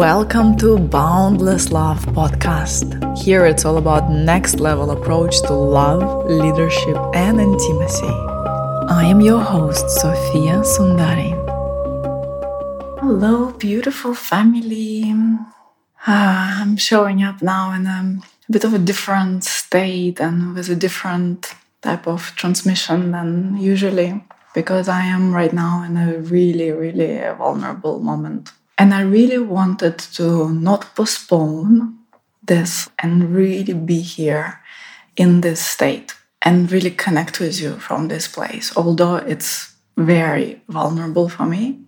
Welcome to Boundless Love podcast. Here it's all about next level approach to love, leadership and intimacy. I am your host Sofia Sundari. Hello beautiful family. Uh, I'm showing up now in a bit of a different state and with a different type of transmission than usually because I am right now in a really, really vulnerable moment. And I really wanted to not postpone this and really be here in this state and really connect with you from this place, although it's very vulnerable for me.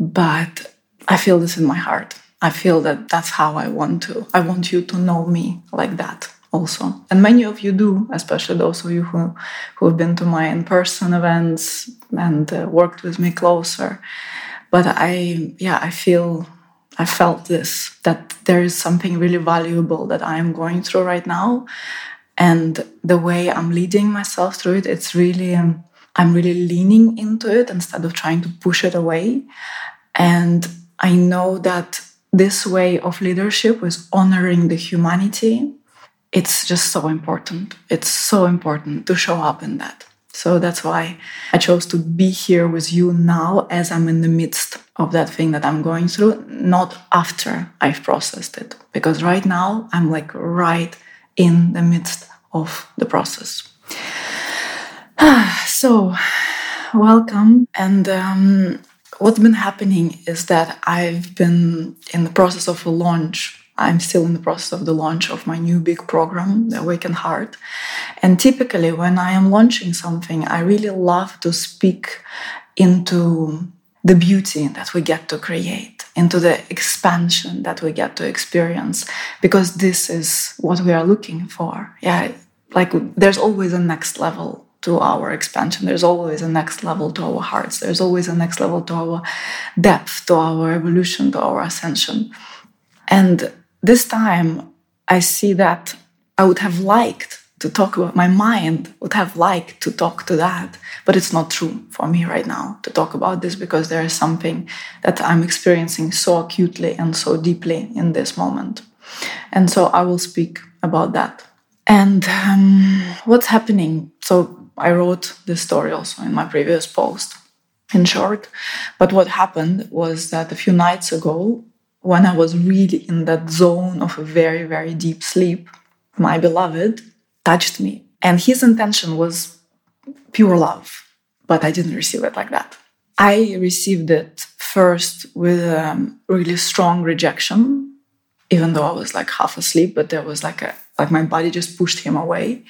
But I feel this in my heart. I feel that that's how I want to. I want you to know me like that also. And many of you do, especially those of you who, who have been to my in person events and uh, worked with me closer. But I, yeah, I feel, I felt this that there is something really valuable that I am going through right now. And the way I'm leading myself through it, it's really, um, I'm really leaning into it instead of trying to push it away. And I know that this way of leadership is honoring the humanity it's just so important. It's so important to show up in that. So that's why I chose to be here with you now as I'm in the midst of that thing that I'm going through, not after I've processed it. Because right now I'm like right in the midst of the process. so, welcome. And um, what's been happening is that I've been in the process of a launch I'm still in the process of the launch of my new big program, The Awakened Heart. And typically, when I am launching something, I really love to speak into the beauty that we get to create, into the expansion that we get to experience, because this is what we are looking for. Yeah, like there's always a next level to our expansion. There's always a next level to our hearts. There's always a next level to our depth, to our evolution, to our ascension. And this time I see that I would have liked to talk about my mind would have liked to talk to that but it's not true for me right now to talk about this because there is something that i'm experiencing so acutely and so deeply in this moment. And so i will speak about that. And um, what's happening? So i wrote this story also in my previous post in short. But what happened was that a few nights ago when I was really in that zone of a very, very deep sleep, my beloved touched me. And his intention was pure love, but I didn't receive it like that. I received it first with a um, really strong rejection, even though I was like half asleep, but there was like a, like my body just pushed him away.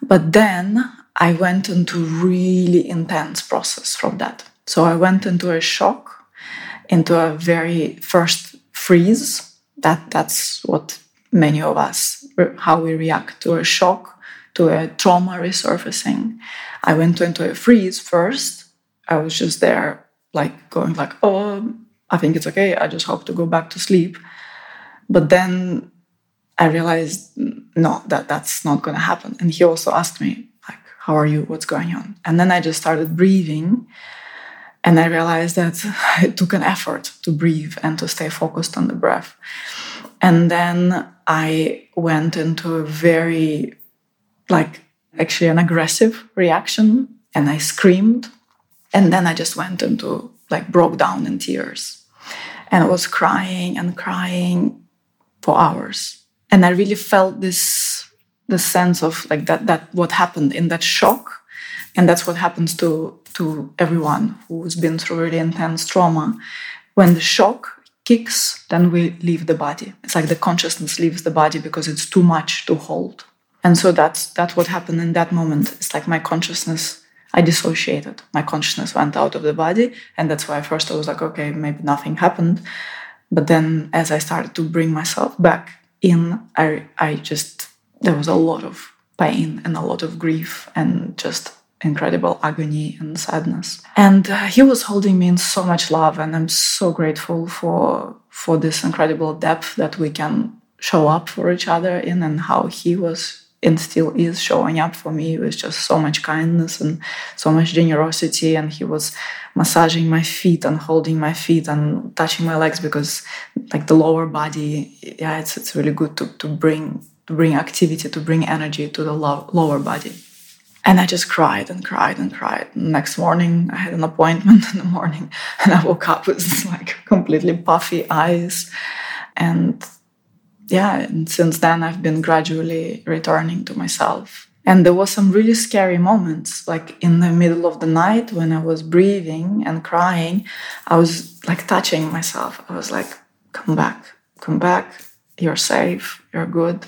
But then I went into really intense process from that. So I went into a shock, into a very first freeze. That that's what many of us how we react to a shock, to a trauma resurfacing. I went into a freeze first. I was just there, like going like, oh, I think it's okay. I just hope to go back to sleep. But then I realized no, that that's not going to happen. And he also asked me like, how are you? What's going on? And then I just started breathing and I realized that it took an effort to breathe and to stay focused on the breath. And then I went into a very, like, actually an aggressive reaction and I screamed. And then I just went into, like, broke down in tears and I was crying and crying for hours. And I really felt this, the sense of like that, that what happened in that shock. And that's what happens to to everyone who's been through really intense trauma. When the shock kicks, then we leave the body. It's like the consciousness leaves the body because it's too much to hold. And so that's that's what happened in that moment. It's like my consciousness, I dissociated. My consciousness went out of the body. And that's why first I was like, okay, maybe nothing happened. But then as I started to bring myself back in, I I just there was a lot of pain and a lot of grief and just incredible agony and sadness. And uh, he was holding me in so much love, and I'm so grateful for for this incredible depth that we can show up for each other in, and how he was and still is showing up for me with just so much kindness and so much generosity. And he was massaging my feet and holding my feet and touching my legs because, like the lower body, yeah, it's it's really good to to bring to bring activity, to bring energy to the lo- lower body. And I just cried and cried and cried. Next morning, I had an appointment in the morning, and I woke up with like completely puffy eyes. And yeah, and since then, I've been gradually returning to myself. And there was some really scary moments, like in the middle of the night when I was breathing and crying, I was like touching myself. I was like, come back, come back, you're safe, you're good.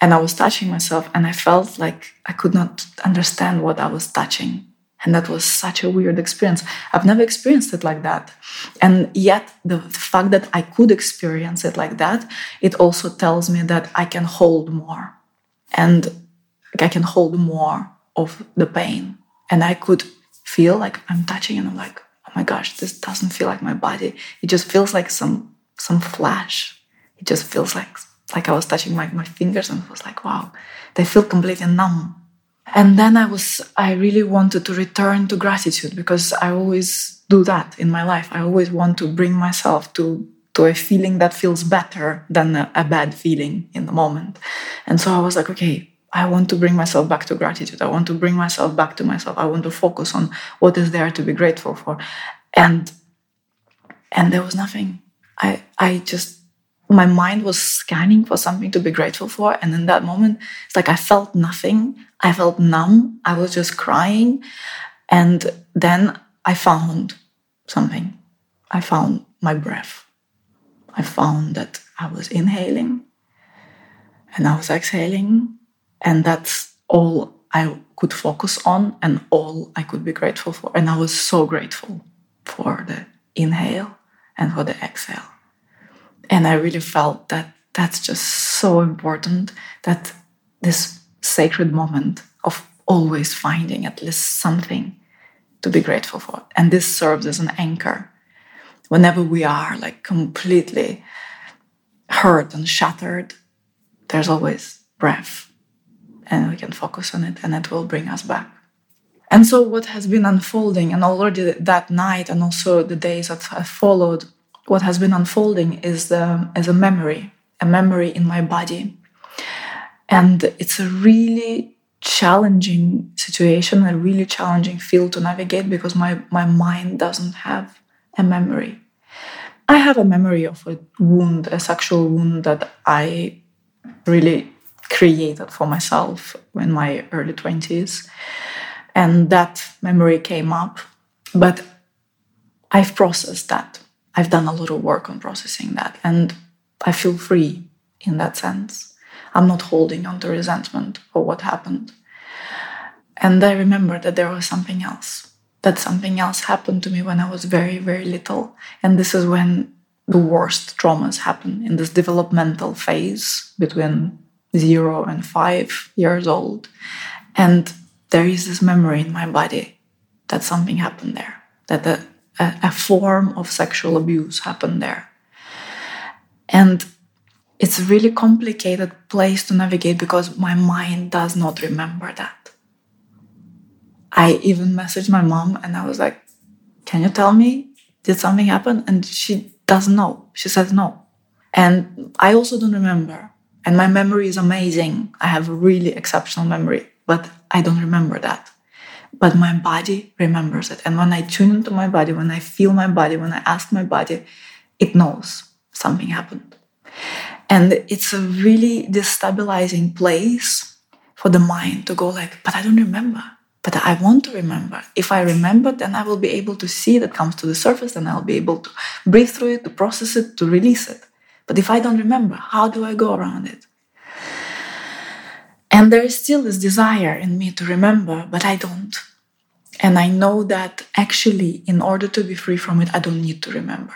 And I was touching myself and I felt like I could not understand what I was touching. And that was such a weird experience. I've never experienced it like that. And yet, the, fact that I could experience it like that, it also tells me that I can hold more. And I can hold more of the pain. And I could feel like I'm touching and I'm like, oh my gosh, this doesn't feel like my body. It just feels like some some flash. It just feels like like I was touching my, my fingers and it was like, wow, they feel completely numb. And then I was, I really wanted to return to gratitude because I always do that in my life. I always want to bring myself to, to a feeling that feels better than a, a bad feeling in the moment. And so I was like, okay, I want to bring myself back to gratitude. I want to bring myself back to myself. I want to focus on what is there to be grateful for. And and there was nothing. I I just my mind was scanning for something to be grateful for. And in that moment, it's like I felt nothing. I felt numb. I was just crying. And then I found something. I found my breath. I found that I was inhaling and I was exhaling. And that's all I could focus on and all I could be grateful for. And I was so grateful for the inhale and for the exhale. And I really felt that that's just so important that this sacred moment of always finding at least something to be grateful for. And this serves as an anchor. Whenever we are like completely hurt and shattered, there's always breath. And we can focus on it and it will bring us back. And so, what has been unfolding, and already that night, and also the days that have followed, what has been unfolding is the, as a memory, a memory in my body. And it's a really challenging situation, a really challenging field to navigate because my, my mind doesn't have a memory. I have a memory of a wound, a sexual wound that I really created for myself in my early 20s. And that memory came up, but I've processed that. I've done a lot of work on processing that and I feel free in that sense. I'm not holding on to resentment for what happened. And I remember that there was something else. That something else happened to me when I was very, very little. And this is when the worst traumas happen in this developmental phase between zero and five years old. And there is this memory in my body that something happened there, that the a, a form of sexual abuse happened there. And it's a really complicated place to navigate because my mind does not remember that. I even messaged my mom and I was like, Can you tell me? Did something happen? And she doesn't know. She says no. And I also don't remember. And my memory is amazing. I have a really exceptional memory, but I don't remember that but my body remembers it. And when I tune into my body, when I feel my body, when I ask my body, it knows something happened. And it's a really destabilizing place for the mind to go like, but I don't remember. But I want to remember. If I remember, then I will be able to see that comes to the surface, then I'll be able to breathe through it, to process it, to release it. But if I don't remember, how do I go around it? And there is still this desire in me to remember, but I don't. And I know that actually, in order to be free from it, I don't need to remember.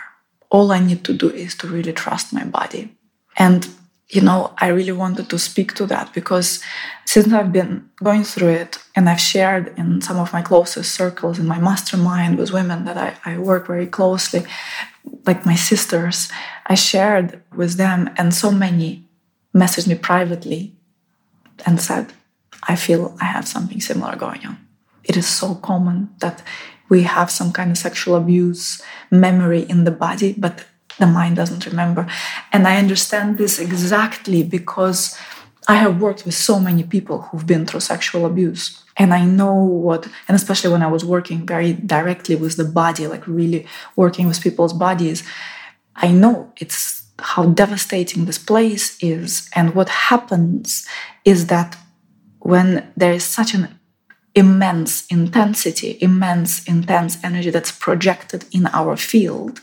All I need to do is to really trust my body. And, you know, I really wanted to speak to that because since I've been going through it and I've shared in some of my closest circles in my mastermind with women that I, I work very closely, like my sisters, I shared with them, and so many messaged me privately and said, I feel I have something similar going on. It is so common that we have some kind of sexual abuse memory in the body, but the mind doesn't remember. And I understand this exactly because I have worked with so many people who've been through sexual abuse. And I know what, and especially when I was working very directly with the body, like really working with people's bodies, I know it's how devastating this place is. And what happens is that when there is such an immense intensity, immense, intense energy that's projected in our field,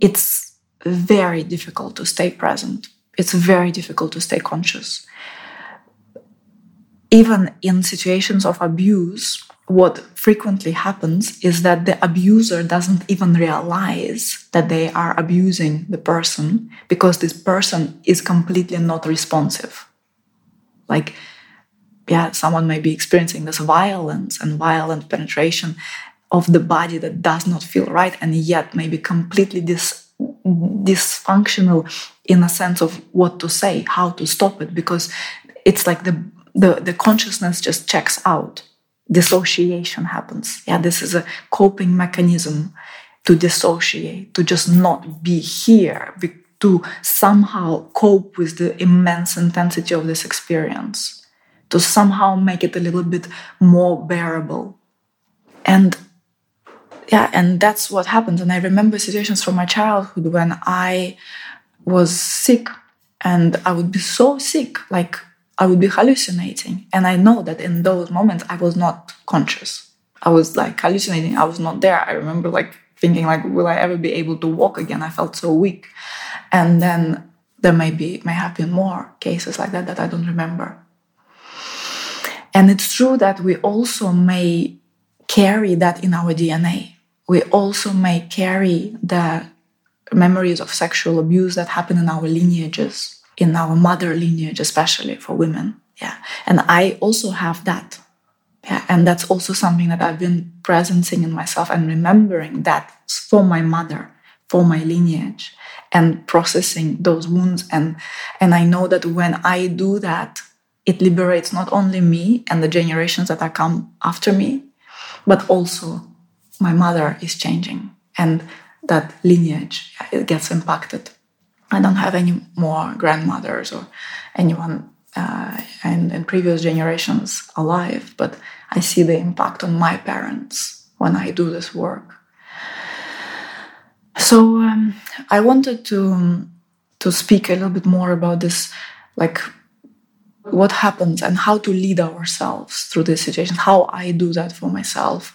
it's very difficult to stay present. It's very difficult to stay conscious. Even in situations of abuse, what frequently happens is that the abuser doesn't even realize that they are abusing the person because this person is completely not responsive. Like, yeah, someone may be experiencing this violence and violent penetration of the body that does not feel right and yet may be completely dis- dysfunctional in a sense of what to say, how to stop it, because it's like the, the, the consciousness just checks out. Dissociation happens. Yeah, this is a coping mechanism to dissociate, to just not be here, to somehow cope with the immense intensity of this experience, to somehow make it a little bit more bearable. And yeah, and that's what happens. And I remember situations from my childhood when I was sick and I would be so sick, like I would be hallucinating. And I know that in those moments I was not conscious. I was like hallucinating. I was not there. I remember like thinking like, will I ever be able to walk again? I felt so weak. And then there may be may have been more cases like that that I don't remember. And it's true that we also may carry that in our DNA we also may carry the memories of sexual abuse that happen in our lineages, in our mother lineage, especially for women. Yeah. And I also have that. Yeah. And that's also something that I've been presencing in myself and remembering that for my mother, for my lineage, and processing those wounds. And and I know that when I do that, it liberates not only me and the generations that are come after me, but also my mother is changing and that lineage it gets impacted i don't have any more grandmothers or anyone uh, in, in previous generations alive but i see the impact on my parents when i do this work so um, i wanted to to speak a little bit more about this like what happens and how to lead ourselves through this situation how i do that for myself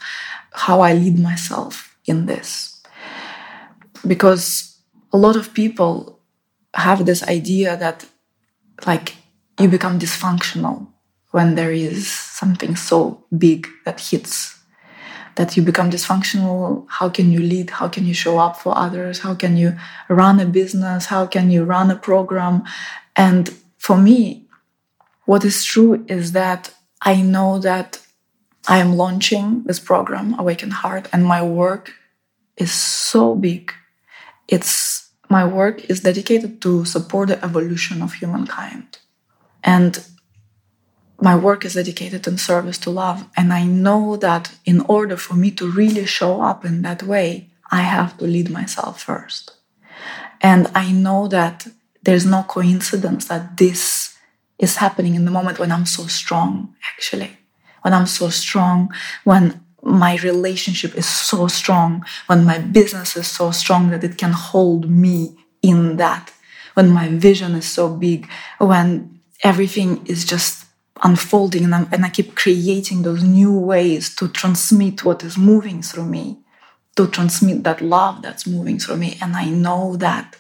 how I lead myself in this. Because a lot of people have this idea that, like, you become dysfunctional when there is something so big that hits. That you become dysfunctional. How can you lead? How can you show up for others? How can you run a business? How can you run a program? And for me, what is true is that I know that I am launching this program, Awaken Heart, and my work is so big. It's my work is dedicated to support the evolution of humankind. And my work is dedicated in service to love. And I know that in order for me to really show up in that way, I have to lead myself first. And I know that there's no coincidence that this is happening in the moment when I'm so strong, actually when I'm so strong, when my relationship is so strong, when my business is so strong that it can hold me in that, when my vision is so big, when everything is just unfolding and, and, i keep creating those new ways to transmit what is moving through me, to transmit that love that's moving through me. And I know that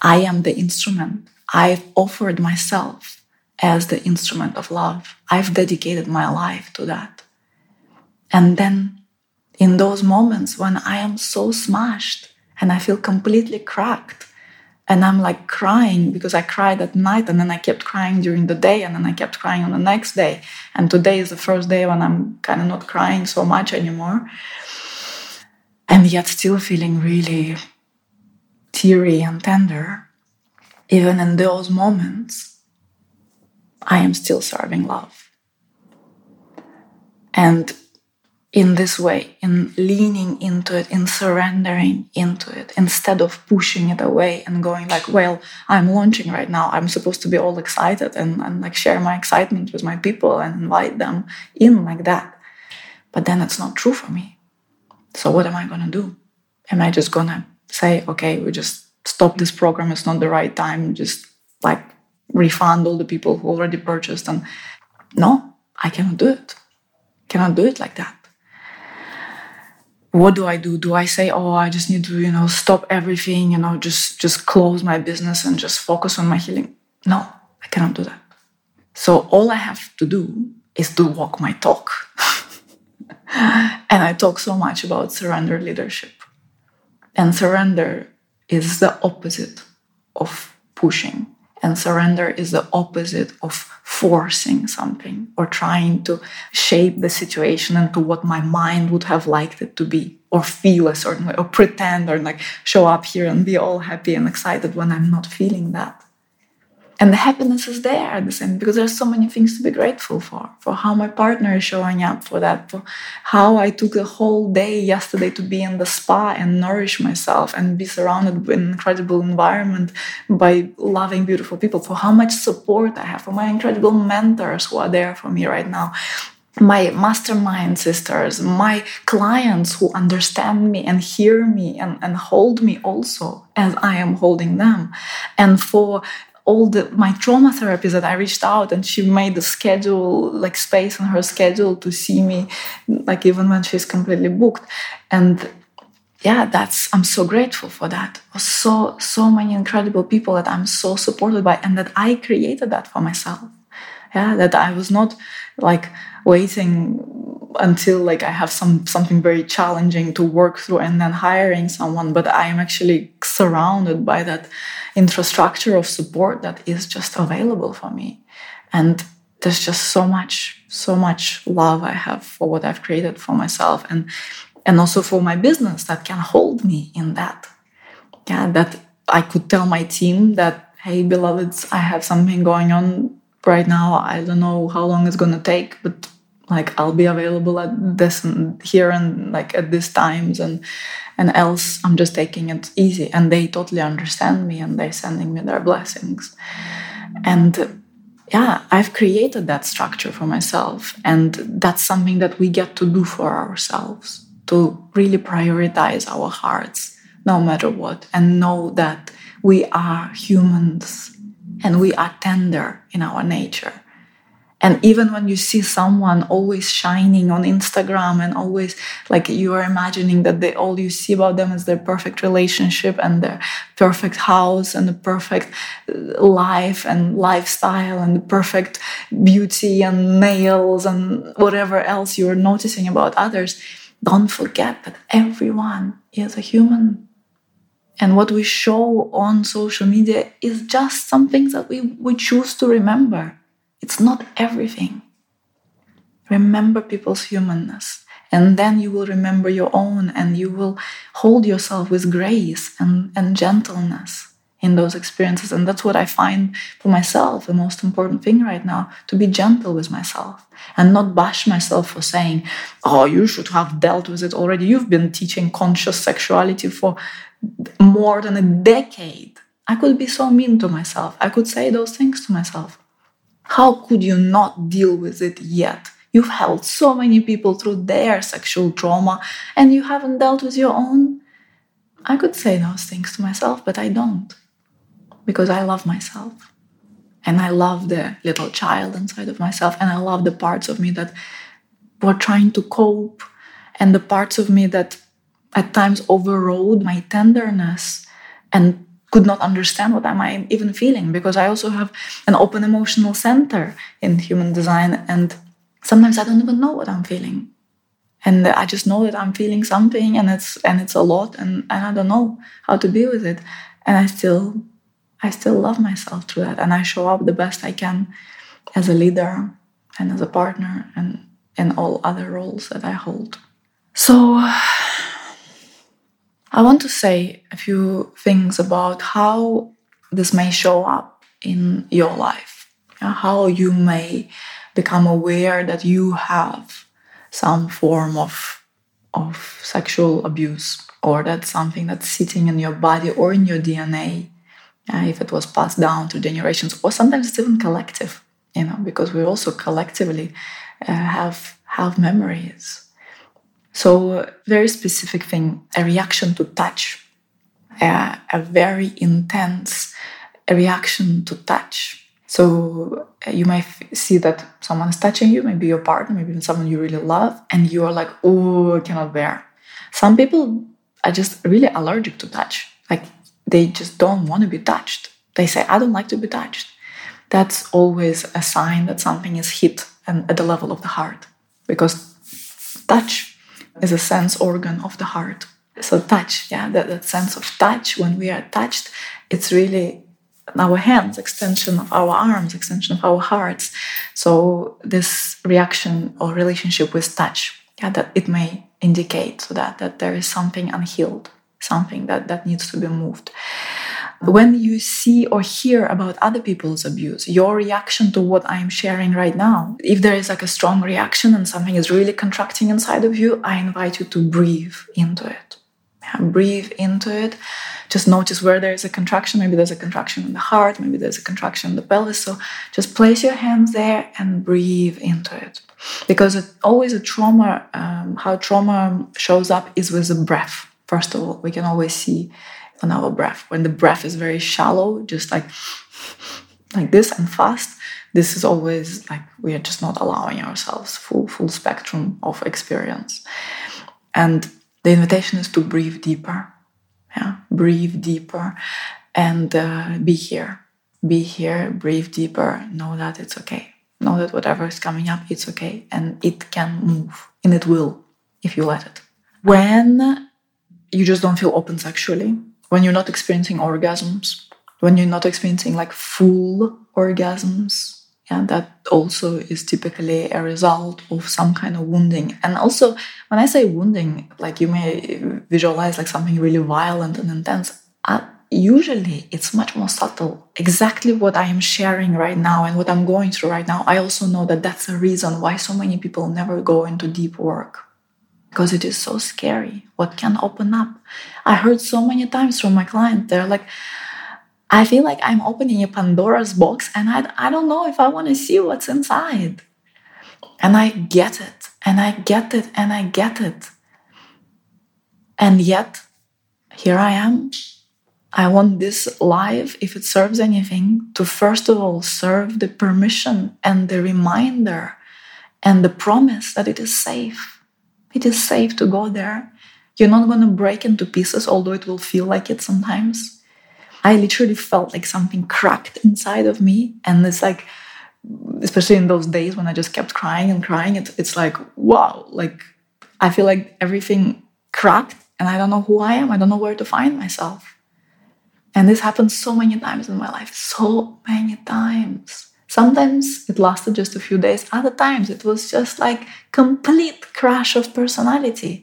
I am the instrument. I've offered myself as the instrument of love. I've dedicated my life to that. And then in those moments when I am so smashed and I feel completely cracked, and I'm like crying because I cried at night and then I kept crying during the day and then I kept crying on the next day. And today is the first day when I'm kind of not crying so much anymore. And yet still feeling really teary and tender. Even in those moments, I am still serving love. And in this way, in leaning into it, in surrendering into it, instead of pushing it away and going like, well, I'm launching right now. I'm supposed to be all excited and, and like share my excitement with my people and invite them in like that. But then it's not true for me. So what am I gonna do? Am I just gonna say, okay, we just stop this program, it's not the right time, just like refund all the people who already purchased and no, I cannot do it. Cannot do it like that what do I do? Do I say, oh, I just need to, you know, stop everything, you know, just just close my business and just focus on my healing? No, I cannot do that. So all I have to do is to walk my talk. and I talk so much about surrender leadership. And surrender is the opposite of pushing. And surrender is the opposite of forcing something or trying to shape the situation into what my mind would have liked it to be or feel a certain way or pretend or like show up here and be all happy and excited when I'm not feeling that and the happiness is there at the same because there's so many things to be grateful for for how my partner is showing up for that for how i took a whole day yesterday to be in the spa and nourish myself and be surrounded with an incredible environment by loving beautiful people for how much support i have for my incredible mentors who are there for me right now my mastermind sisters, my clients who understand me and hear me and, and hold me also as I am holding them. And for all the my trauma therapies that I reached out and she made the schedule like space on her schedule to see me like even when she's completely booked. And yeah that's I'm so grateful for that. So so many incredible people that I'm so supported by and that I created that for myself. Yeah that I was not like waiting until like I have some something very challenging to work through and then hiring someone but I am actually surrounded by that infrastructure of support that is just available for me. And there's just so much so much love I have for what I've created for myself and and also for my business that can hold me in that. Yeah that I could tell my team that hey beloveds I have something going on right now. I don't know how long it's to take but like I'll be available at this and here and like at these times and and else I'm just taking it easy. And they totally understand me and they're sending me their blessings. And yeah I've created that structure for myself and that's something that we get to do for ourselves to really prioritize our hearts no matter what and know that we are humans and we are tender in our nature and even when you see someone always shining on instagram and always like you are imagining that they all you see about them is their perfect relationship and their perfect house and the perfect uh, life and lifestyle and the perfect beauty and nails and whatever else you're noticing about others don't forget that everyone is a human. And what we show on social media is just some things that we, we choose to remember it's not everything. Remember people's humanness, and then you will remember your own, and you will hold yourself with grace and, and gentleness in those experiences. And that's what I find for myself the most important thing right now to be gentle with myself and not bash myself for saying, Oh, you should have dealt with it already. You've been teaching conscious sexuality for more than a decade. I could be so mean to myself. I could say those things to myself. How could you not deal with it yet? You've helped so many people through their sexual trauma and you haven't dealt with your own. I could say those things to myself, but I don't because I love myself. And I love the little child inside of myself, and I love the parts of me that were trying to cope, and the parts of me that at times overrode my tenderness and could not understand what am I even feeling because I also have an open emotional center in human design and sometimes I don't even know what I'm feeling. And I just know that I'm feeling something and it's and it's a lot and, and I don't know how to deal with it. And I still I still love myself through that and I show up the best I can as a leader and as a partner and in all other roles that I hold. So I want to say a few things about how this may show up in your life how you may become aware that you have some form of, of sexual abuse or that's something that's sitting in your body or in your DNA, if it was passed down through generations, or sometimes it's even collective, you know, because we also collectively uh, have have memories. So, very specific thing, a reaction to touch, uh, a very intense reaction to touch so uh, you might see that someone is touching you, maybe your partner, maybe someone you really love, and you are like, oh, I cannot bear. Some people are just really allergic to touch. Like they just don't want to be touched. They say, I don't like to be touched. That's always a sign that something is hit and at the level of the heart. Because touch is a sense organ of the heart. So touch, yeah, that, that sense of touch, when we are touched, it's really our hands, extension of our arms, extension of our hearts. So this reaction or relationship with touch, yeah, that it may indicate so that that there is something unhealed, something that that needs to be moved. When you see or hear about other people's abuse, your reaction to what I'm sharing right now, if there is like a strong reaction and something is really contracting inside of you, I invite you to breathe into it. Yeah, breathe into it just notice where there is a contraction. Maybe there's a contraction in the heart, maybe there's a contraction in the pelvis. So just place your hands there and breathe into it. Because it, always a trauma, um, how trauma shows up is with the breath. First of all, we can always see on our breath. When the breath is very shallow, just like like this and fast, this is always like we are just not allowing ourselves full full spectrum of experience. And the invitation is to breathe deeper. Yeah breathe deeper and uh, be here. Be here breathe deeper. Know that it's okay. Know that whatever is coming up it's okay. And it can move. And it will if you let it. When you just don't feel open sexually when you're not experiencing orgasms when you're not experiencing like full orgasms and that also is typically a result of some kind of wounding. And also, when I say wounding, like you may visualize like something really violent and intense. Uh, usually, it's much more subtle. Exactly what I am sharing right now and what I'm going through right now. I also know that that's a reason why so many people never go into deep work because it is so scary. What can open up? I heard so many times from my client, they're like, I feel like I'm opening a Pandora's box and I, I don't know if I want to see what's inside. And I get it, and I get it, and I get it. And yet, here I am. I want this life, if it serves anything, to first of all serve the permission and the reminder and the promise that it is safe. It is safe to go there. You're not going to break into pieces, although it will feel like it sometimes. I literally felt like something cracked inside of me. And it's like, especially in those days when I just kept crying and crying, it, it's like, wow, like I feel like everything cracked and I don't know who I am. I don't know where to find myself. And this happened so many times in my life, so many times. Sometimes it lasted just a few days, other times it was just like complete crash of personality.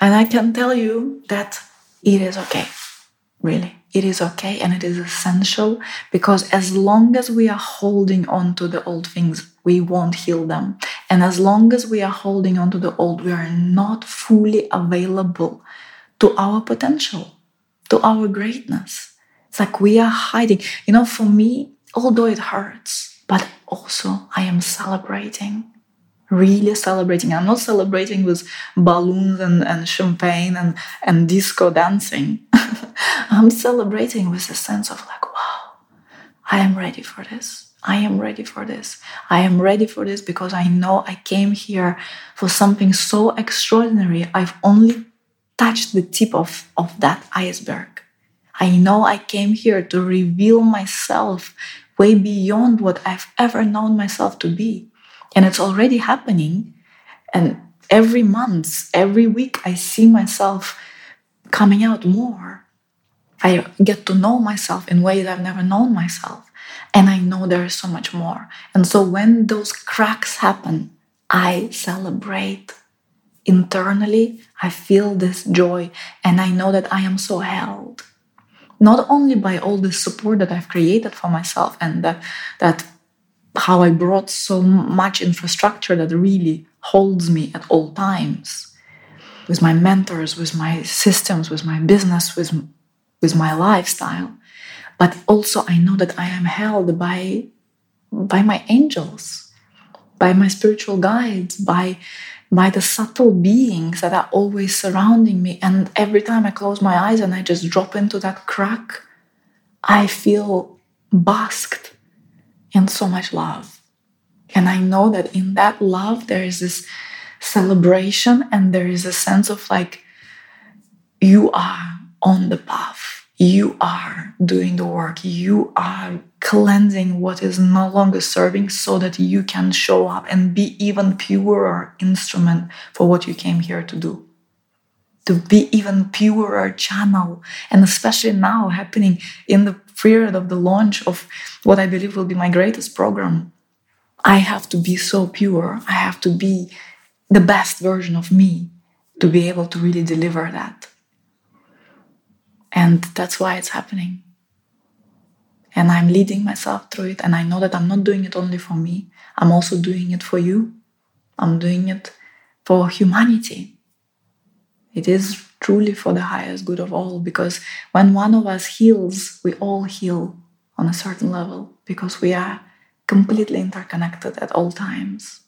And I can tell you that it is okay, really it is okay and it is essential because as long as we are holding on to the old things, we won't heal them. And as long as we are holding on to the old, we are not fully available to our potential, to our greatness. It's like we are hiding. You know, for me, although it hurts, but also I am celebrating really celebrating. I'm not celebrating with balloons and, and champagne and, and disco dancing. I'm celebrating with a sense of like, wow, I am ready for this. I am ready for this. I am ready for this because I know I came here for something so extraordinary. I've only touched the tip of, of that iceberg. I know I came here to reveal myself way beyond what I've ever known myself to be. And it's already happening. And every month every week i see myself coming out more. I get to know myself in ways i've never known myself. And i know there is so much more. And so when those cracks happen i celebrate internally. I feel this joy. And i know that i am so held not only by all the support that i've created for myself and that that how I brought so much infrastructure that really holds me at all times with my mentors, with my systems, with my business, with, with my lifestyle. But also, I know that I am held by, by my angels, by my spiritual guides, by, by the subtle beings that are always surrounding me. And every time I close my eyes and I just drop into that crack, I feel basked in so much love. And I know that in that love, there is this celebration and there is a sense of like, you are on the path, you are doing the work, you are cleansing what is no longer serving so that you can show up and be even purer instrument for what you came here to do. To be even purer channel. And especially now happening in the period of the launch of what i believe will be my greatest program i have to be so pure. I have to be the best version of me to be able to really deliver that. And that's why it's happening. And I'm leading myself through it. And I know that I'm not doing it only for me, I'm also doing it for you. I'm doing it for humanity. It is truly for the highest good of all because when one of us heals, we all heal on a certain level because we are completely interconnected at all times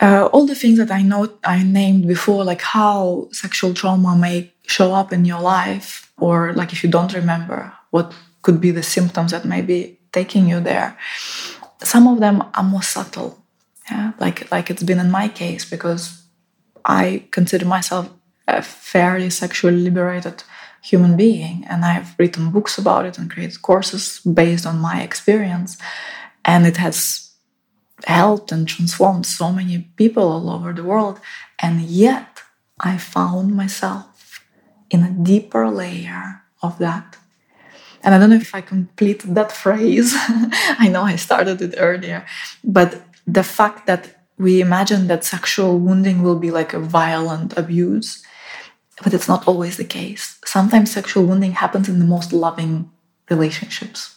uh, all the things that I know I named before, like how sexual trauma may show up in your life, or like if you don't remember, what could be the symptoms that may be taking you there. Some of them are more subtle, yeah, like like it's been in my case because I consider myself a fairly sexually liberated human being, and I've written books about it and created courses based on my experience, and it has helped and transformed so many people all over the world. And yet, I found myself in a deeper layer of that. And I don't know if I complete that phrase. I know I started it earlier, but the fact that we imagine that sexual wounding will be like a violent abuse, but it's not always the case. Sometimes sexual wounding happens in the most loving relationships.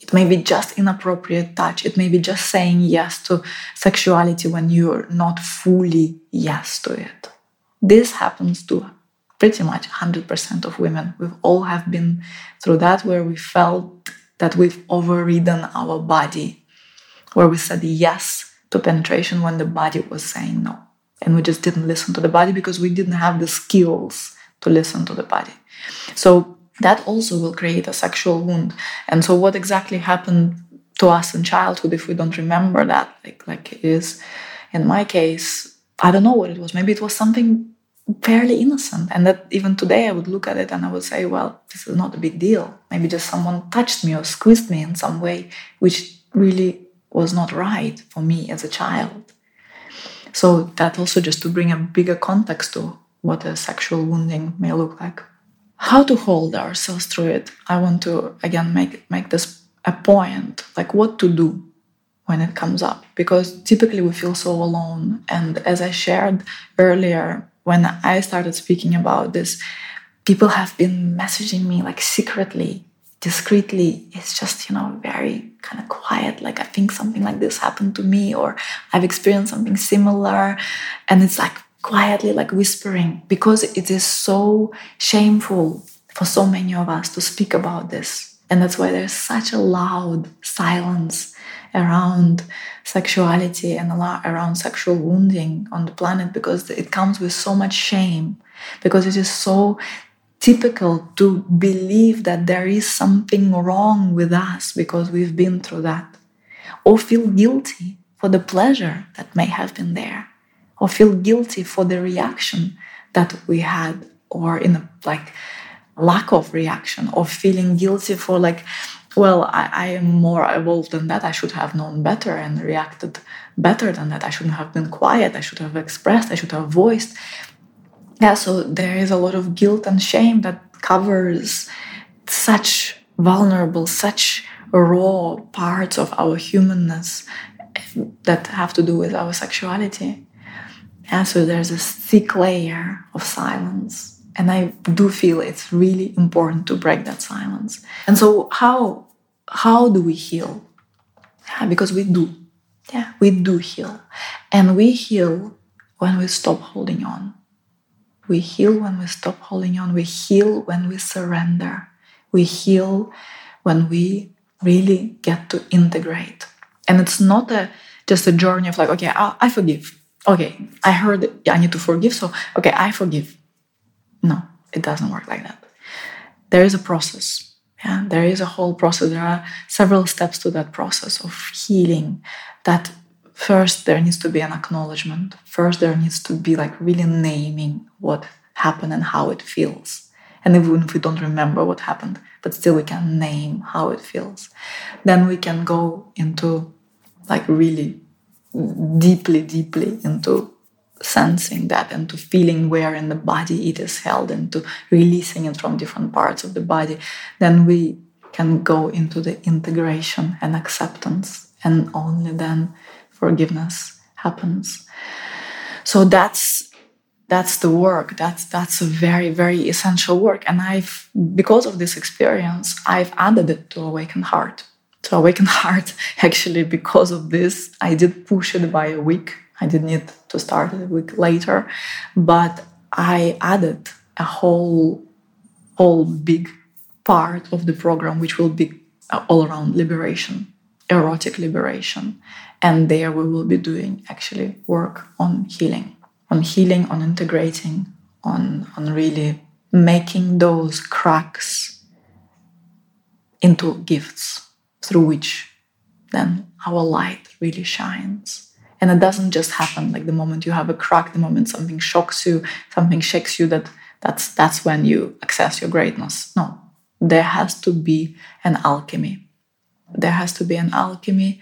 It may be just inappropriate touch. It may be just saying yes to sexuality when you're not fully yes to it. This happens to pretty much 100% of women. We've all have been through that where we felt that we've overridden our body, where we said yes to penetration when the body was saying no. And we just didn't listen to the body because we didn't have the skills to listen to the body. So that also will create a sexual wound. And so, what exactly happened to us in childhood if we don't remember that? Like, like it is in my case, I don't know what it was. Maybe it was something fairly innocent. And that even today I would look at it and I would say, well, this is not a big deal. Maybe just someone touched me or squeezed me in some way, which really was not right for me as a child. So that also just to bring a bigger context to what a sexual wounding may look like how to hold ourselves through it i want to again make make this a point like what to do when it comes up because typically we feel so alone and as i shared earlier when i started speaking about this people have been messaging me like secretly discreetly it's just you know very kind of quiet like i think something like this happened to me or i've experienced something similar and it's like quietly like whispering because it is so shameful for so many of us to speak about this. And that's why there's such a loud silence around sexuality and a lot around sexual wounding on the planet because it comes with so much shame, because it is so typical to believe that there is something wrong with us because we've been through that, or feel guilty for the pleasure that may have been there or feel guilty for the reaction that we had or in a like lack of reaction or feeling guilty for like well I, I, am more evolved than that. I should have known better and reacted better than that. I shouldn't have been quiet. I should have expressed. I should have voiced. Yeah so there is a lot of guilt and shame that covers such vulnerable such raw parts of our humanness that have to do with our sexuality. And so there's a thick layer of silence. And I do feel it's really important to break that silence. And so how how do we heal? Yeah, because we do. Yeah, we do heal. And we heal when we stop holding on. We heal when we stop holding on. We heal when we surrender. We heal when we really get to integrate. And it's not a just a journey of like, okay, I, I forgive. Okay, I heard I need to forgive, so okay, I forgive. No, it doesn't work like that. There is a process. Yeah, there is a whole process. There are several steps to that process of healing. That first there needs to be an acknowledgement. First there needs to be like really naming what happened and how it feels. And even if we don't remember what happened, but still we can name how it feels. Then we can go into like really deeply, deeply into sensing that and to feeling where in the body it is held and to releasing it from different parts of the body, then we can go into the integration and acceptance, and only then forgiveness happens. So that's that's the work. That's that's a very very essential work, and I've because of this experience, I've added it to Awakened Heart. To Awakened Heart, actually, because of this, I did push it by a week I didn't need to start it a week later, but I added a whole, whole big part of the program, which will be uh, all around liberation, erotic liberation. And there we will be doing actually work on healing, on healing, on integrating, on, on really making those cracks into gifts through which then our light really shines. And it doesn't just happen like the moment you have a crack, the moment something shocks you, something shakes you, that that's that's when you access your greatness. No. There has to be an alchemy. There has to be an alchemy.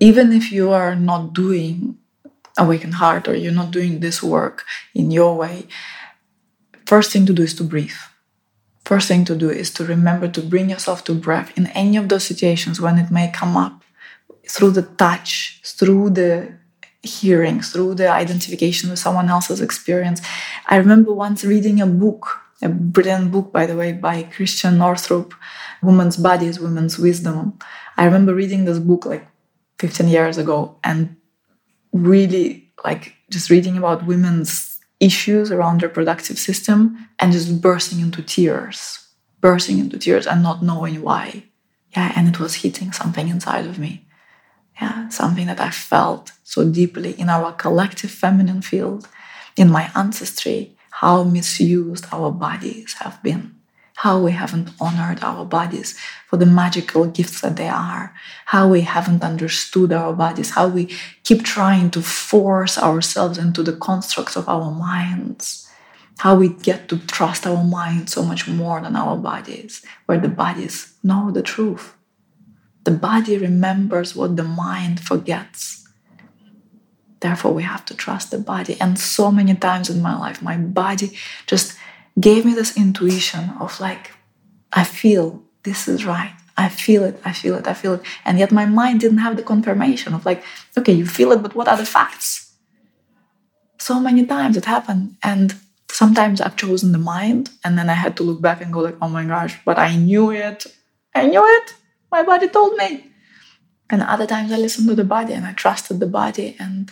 Even if you are not doing awakened heart or you're not doing this work in your way, first thing to do is to breathe. First thing to do is to remember to bring yourself to breath in any of those situations when it may come up through the touch, through the hearing, through the identification with someone else's experience. I remember once reading a book, a brilliant book, by the way, by Christiane Northrup, Women's Bodies, Women's Wisdom. I remember reading this book like 15 years ago and really like just reading about women's issues around the reproductive system and just bursting into tears, bursting into tears and not knowing why. Yeah, and it was hitting something inside of me yeah, something that I felt so deeply in our collective feminine field, in my ancestry, how misused our bodies have been, how we haven't honored our bodies for the magical gifts that they are, how we haven't understood our bodies, how we keep trying to force ourselves into the constructs of our minds, how we get to trust our minds so much more than our bodies, where the bodies know the truth the body remembers what the mind forgets. Therefore, we have to trust the body. And so many times in my life, my body just gave me this intuition of like, I feel this is right. I feel it, I feel it, I feel it. And yet my mind didn't have the confirmation of like, okay, you feel it, but what are the facts? So many times it happened. And sometimes I've chosen the mind, and then I had to look back and go like, oh my gosh, but I knew it. I knew it my body told me. And other times I listened to the body and I trusted the body and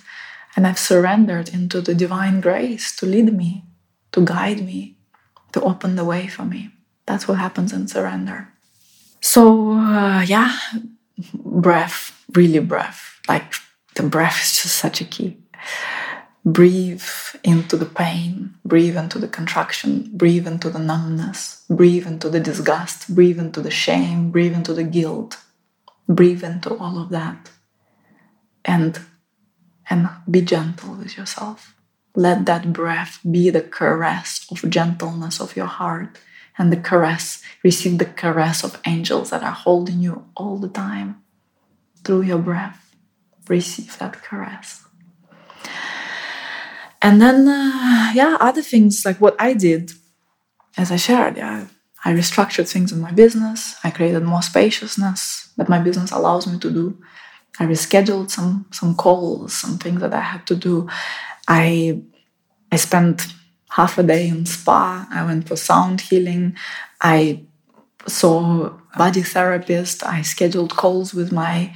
and I've surrendered into the divine grace to lead me, to guide me, to open the way for me. That's what happens in surrender. So uh, yeah, breath, really breath. Like the breath is just such a key. Breathe into the pain, breathe into the contraction, breathe into the numbness, breathe into the disgust, breathe into the shame, breathe into the guilt, breathe into all of that. And and be gentle with yourself. Let that breath be the caress of gentleness of your heart and the caress, receive the caress of angels that are holding you all the time through your breath. Receive that caress. And then, uh, yeah, other things like what I did, as I shared, yeah, I restructured things in my business. I created more spaciousness that my business allows me to do. I rescheduled some some calls, some things that I had to do. I I spent half a day in spa. I went for sound healing. I saw body therapist. I scheduled calls with my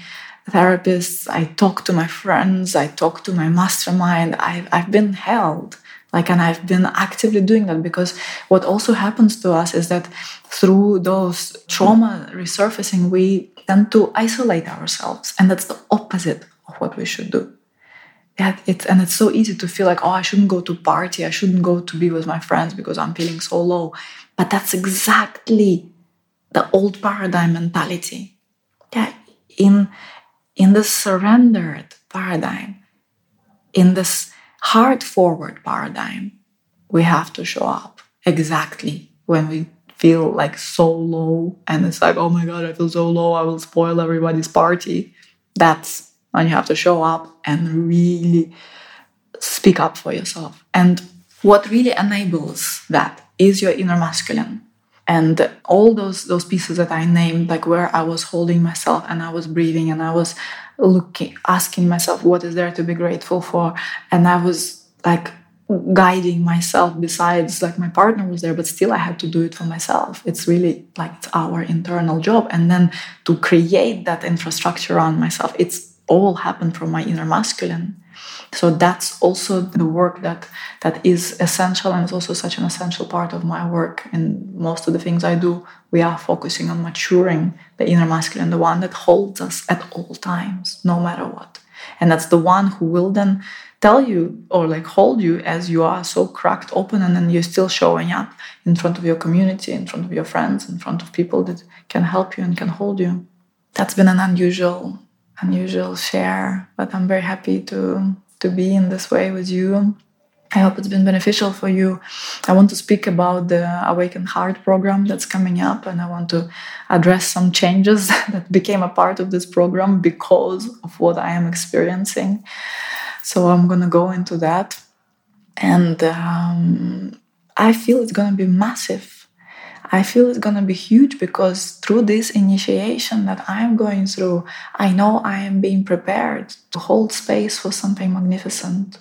therapists, I talk to my friends, I talk to my mastermind. I've, I've been held. Like, and I've been actively doing that because what also happens to us is that through those trauma resurfacing, we tend to isolate ourselves. And that's the opposite of what we should do. Yeah, it's and it's so easy to feel like, oh, I shouldn't go to party, I shouldn't go to be with my friends because I'm feeling so low. But that's exactly the old paradigm mentality. Yeah, in in the surrendered paradigm, in this heart forward paradigm, we have to show up exactly when we feel like so low and it's like, oh my God, I feel so low, I will spoil everybody's party. That's when you have to show up and really speak up for yourself. And what really enables that is your inner masculine and all those those pieces that i named like where i was holding myself and i was breathing and i was looking asking myself what is there to be grateful for? And i was like guiding myself besides like my partner was there but still i had to do it for myself. It's really like it's our internal job. And then to create that infrastructure around myself it's all happen from my inner masculine. So that's also the work that that is essential and it's also such an essential part of my work. And most of the things i do we are focusing on maturing the inner masculine the one that holds us at all times no matter what. And that's the one who will then tell you or like hold you as you are so cracked open and then you're still showing up in front of your community in front of your friends in front of people that can help you and can hold you. That's been an unusual unusual share but i'm very happy to to be in this way with you. I hope it's been beneficial for you. I want to speak about the Awakened Heart program that's coming up, and I want to address some changes that became a part of this program because of what I am experiencing. So I'm to go into that. And um, I feel it's to be massive I feel it's to be huge because through this initiation that I'm going through, I know I am being prepared to hold space for something magnificent.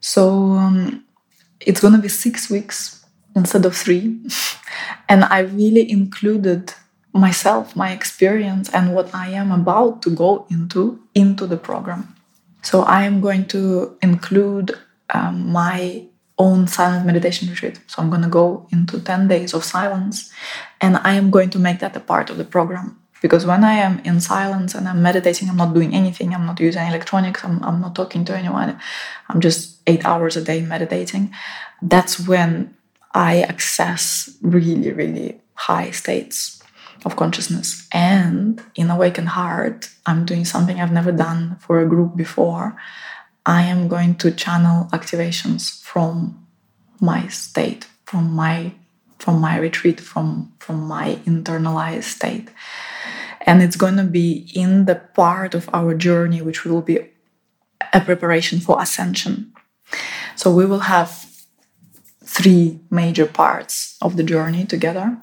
So um, it's to be six weeks instead of three. and I really included myself, my experience, and what I am about to go into into the program. So I am going to include um, my own silent meditation retreat. So I'm going to go into 10 days of silence and I am going to make that a part of the program. Because when I am in silence and I'm meditating, I'm not doing anything, I'm not using electronics, I'm, I'm not talking to anyone, I'm just eight hours a day meditating. That's when I access really, really high states of consciousness. And in Awakened Heart, I'm doing something I've never done for a group before. I am going to channel activations from my state, from my from my retreat, from from my internalized state. And it's going to be in the part of our journey which will be a preparation for ascension. So we will have three major parts of the journey together.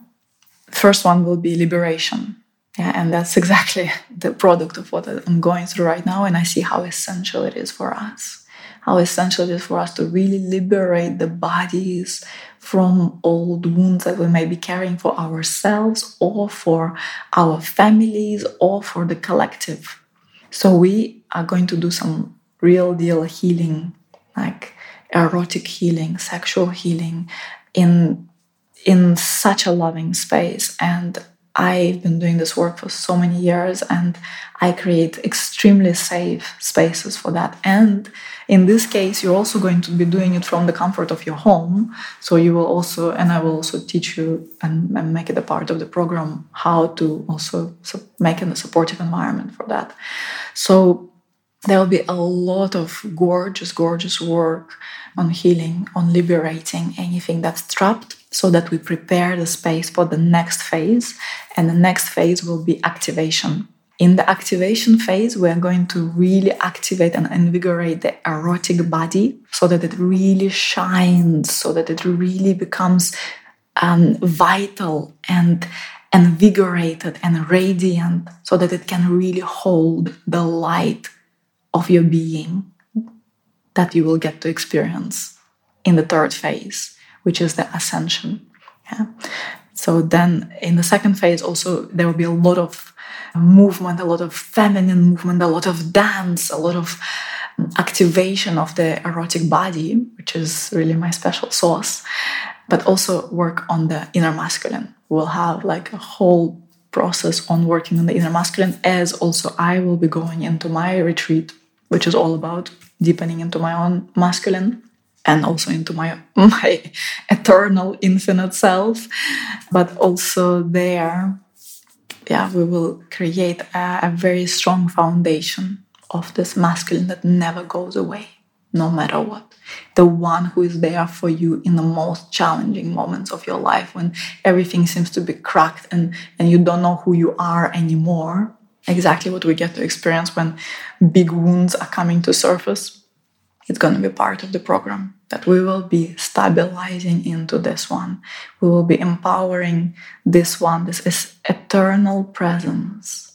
First one will be liberation. Yeah, and that's exactly the product of what I'm going through right now. And I see how essential it is for us how essential it is for us to really liberate the bodies from old wounds that we may be carrying for ourselves or for our families or for the collective. So, we are going to do some real deal healing, like erotic healing, sexual healing in in such a loving space and I've been doing this work for so many years and I create extremely safe spaces for that. And in this case, you're also going to be doing it from the comfort of your home. So you will also, and I will also teach you and, and make it a part of the program how to also make a supportive environment for that. So there will be a lot of gorgeous, gorgeous work on healing, on liberating anything that's trapped so that we prepare the space for the next phase. And the next phase will be activation. In the activation phase, we are going to really activate and invigorate the erotic body so that it really shines, so that it really becomes um, vital and invigorated and radiant, so that it can really hold the light of your being that you will get to experience in the third phase which is the ascension. Yeah. So then in the second phase, also there will be a lot of movement, a lot of feminine movement, a lot of dance, a lot of activation of the erotic body, which is really my special sauce, but also work on the inner masculine. We'll have like a whole process on working on the inner masculine, as also I will be going into my retreat, which is all about deepening into my own masculine and also into my my eternal infinite self but also there yeah we will create a, a very strong foundation of this masculine that never goes away, no matter what. The one who is there for you in the most challenging moments of your life when everything seems to be cracked and, and you don't know who you are anymore. Exactly what we get to experience when big wounds are coming to surface. It's going to be part of the program that we will be stabilizing into this one. We will be empowering this one, this is eternal presence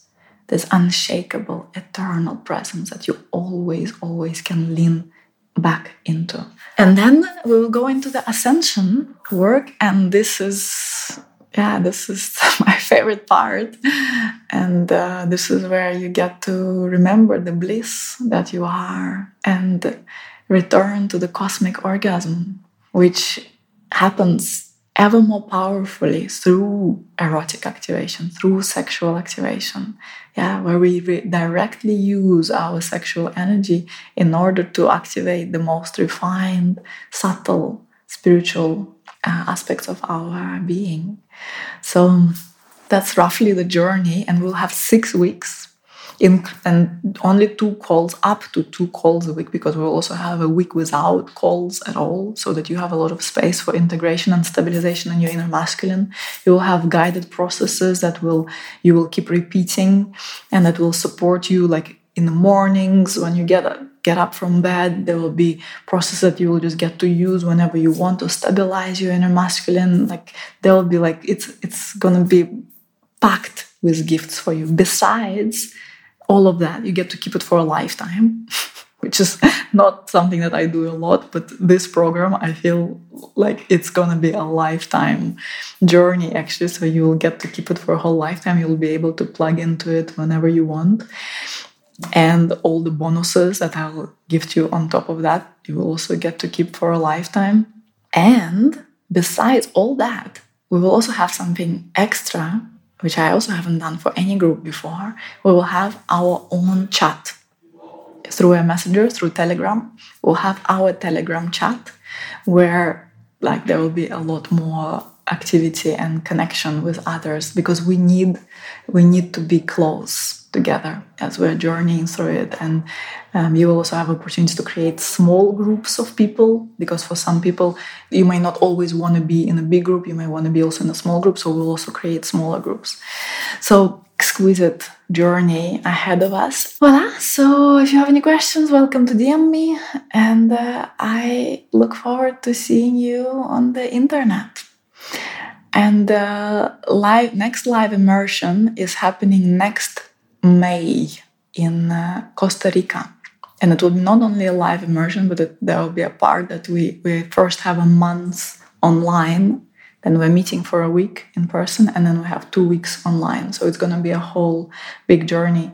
this unshakable, eternal presence that you always, always can lean back into. And then we will go into the ascension work, and this is, yeah, this is my favorite part. And uh, this is where you get to remember the bliss that you are and return to the cosmic orgasm, which happens ever more powerfully through erotic activation, through sexual activation. Yeah, where we re- directly use our sexual energy in order to activate the most refined, subtle, spiritual uh, aspects of our being. So that's roughly the journey, and we'll have six weeks in, and only two calls up to two calls a week because we'll also have a week without calls at all so that you have a lot of space for integration and stabilization in your inner masculine. You will have guided processes that will you will keep repeating and that will support you like in the mornings when you get get up from bed. There will be processes that you will just get to use whenever you want to stabilize your inner masculine. Like there will be like it's it's gonna be packed with gifts for you. Besides all of that. You get to keep it for a lifetime, which is not something that I do a lot. But this program, I feel like it's gonna be a lifetime journey actually. So you will get to keep it for a whole lifetime. You'll be able to plug into it whenever you want. And all the bonuses that I'll give to you on top of that, you will also get to keep for a lifetime. And besides all that, we will also have something extra which I also haven't done for any group before, we will have our own chat through a messenger, through Telegram. We'll have our Telegram chat where like there will be a lot more activity and connection with others because we need we need to be close together as we're journeying through it. And um, you will also have opportunities to create small groups of people because for some people, you may not always want to be in a big group, you may want to be also in a small group. So we'll also create smaller groups. So exquisite journey ahead of us. Voila. So if you have any questions, welcome to DM me. And uh, I look forward to seeing you on the internet. And uh, live next live immersion is happening next May in uh, Costa Rica. And it will be not only a live immersion, but it, there will be a part that we, we first have a month online, then we're meeting for a week in person, and then we have two weeks online. So it's going to be a whole big journey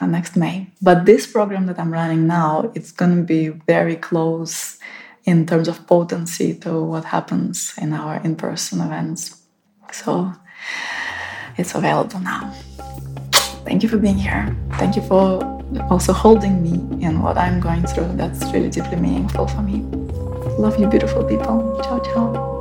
uh, next May. But this program that I'm running now, it's going to be very close in terms of potency to what happens in our in person events. So it's available now. Thank you for being here. Thank you for also holding me in what I'm going through. That's really deeply meaningful for me. Love you, beautiful people. Ciao, ciao.